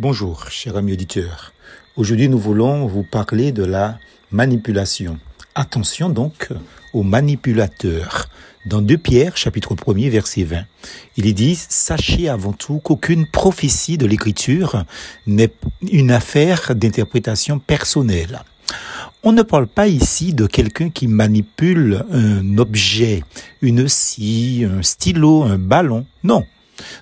Bonjour, cher ami auditeur. Aujourd'hui, nous voulons vous parler de la manipulation. Attention donc aux manipulateurs. Dans 2 Pierre, chapitre 1er, verset 20, il est dit, sachez avant tout qu'aucune prophétie de l'écriture n'est une affaire d'interprétation personnelle. On ne parle pas ici de quelqu'un qui manipule un objet, une scie, un stylo, un ballon. Non.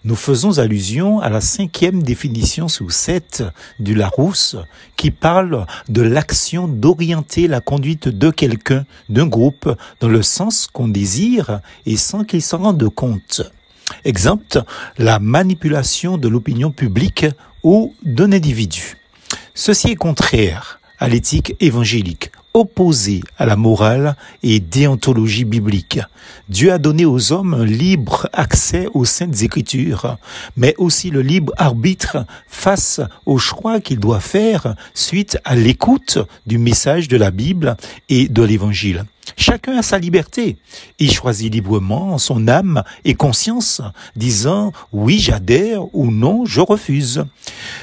Nous faisons allusion à la cinquième définition sous sept du Larousse qui parle de l'action d'orienter la conduite de quelqu'un, d'un groupe, dans le sens qu'on désire et sans qu'il s'en rende compte. Exemple, la manipulation de l'opinion publique ou d'un individu. Ceci est contraire à l'éthique évangélique opposé à la morale et déontologie biblique. Dieu a donné aux hommes un libre accès aux saintes écritures, mais aussi le libre arbitre face aux choix qu'il doit faire suite à l'écoute du message de la Bible et de l'évangile. Chacun a sa liberté. Il choisit librement son âme et conscience, disant oui j'adhère ou non je refuse.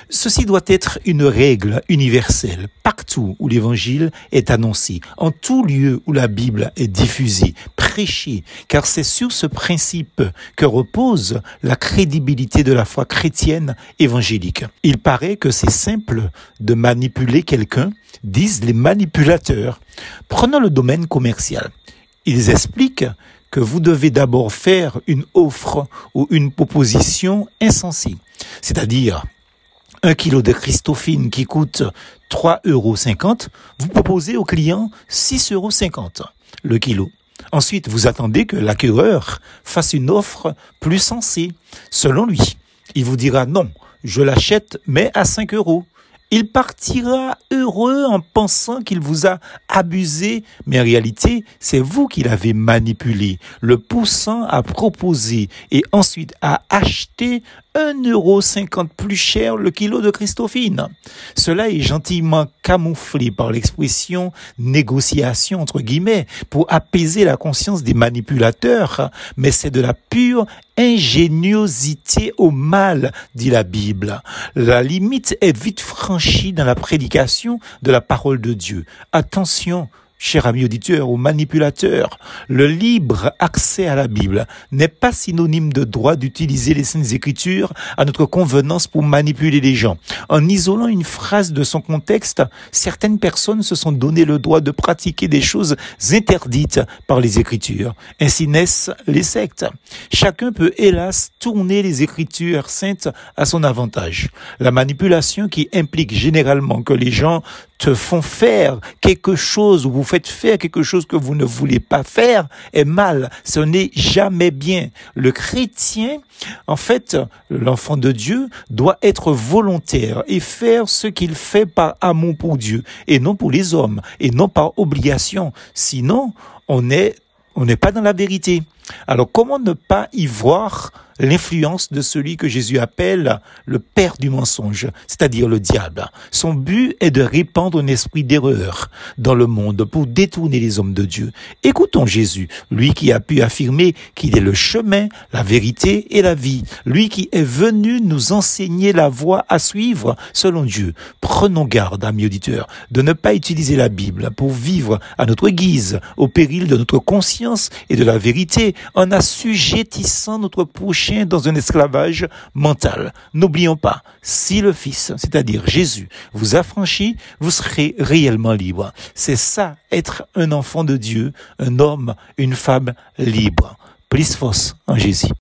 Ceci doit être une règle universelle partout où l'évangile est annoncé, en tout lieu où la Bible est diffusée, car c'est sur ce principe que repose la crédibilité de la foi chrétienne évangélique. Il paraît que c'est simple de manipuler quelqu'un, disent les manipulateurs. Prenons le domaine commercial. Ils expliquent que vous devez d'abord faire une offre ou une proposition insensée, c'est-à-dire un kilo de Christophine qui coûte 3,50 euros, vous proposez au client 6,50 euros le kilo. Ensuite, vous attendez que l'acquéreur fasse une offre plus sensée, selon lui. Il vous dira non, je l'achète, mais à 5 euros. Il partira heureux en pensant qu'il vous a abusé, mais en réalité, c'est vous qui l'avez manipulé, le poussant à proposer et ensuite à acheter 1,50€ plus cher le kilo de Christophine. Cela est gentiment camouflé par l'expression négociation entre guillemets pour apaiser la conscience des manipulateurs, mais c'est de la pure ingéniosité au mal, dit la Bible. La limite est vite franchie dans la prédication de la parole de Dieu. Attention, cher ami auditeur ou manipulateur, le libre accès à la Bible n'est pas synonyme de droit d'utiliser les Saintes Écritures à notre convenance pour manipuler les gens. En isolant une phrase de son contexte, certaines personnes se sont donné le droit de pratiquer des choses interdites par les Écritures. Ainsi naissent les sectes. Chacun peut hélas tourner les Écritures saintes à son avantage. La manipulation qui implique généralement que les gens te font faire quelque chose ou vous faites faire quelque chose que vous ne voulez pas faire est mal. Ce n'est jamais bien. Le chrétien, en fait, l'enfant de Dieu doit être volontaire et faire ce qu'il fait par amour pour Dieu et non pour les hommes et non par obligation. Sinon, on est on n'est pas dans la vérité. Alors comment ne pas y voir l'influence de celui que Jésus appelle le père du mensonge, c'est-à-dire le diable. Son but est de répandre un esprit d'erreur dans le monde pour détourner les hommes de Dieu. Écoutons Jésus, lui qui a pu affirmer qu'il est le chemin, la vérité et la vie, lui qui est venu nous enseigner la voie à suivre selon Dieu. Prenons garde, amis auditeurs, de ne pas utiliser la Bible pour vivre à notre guise, au péril de notre conscience et de la vérité, en assujettissant notre prochain dans un esclavage mental. N'oublions pas, si le Fils, c'est-à-dire Jésus, vous a franchi, vous serez réellement libre. C'est ça, être un enfant de Dieu, un homme, une femme libre. Plus force en Jésus.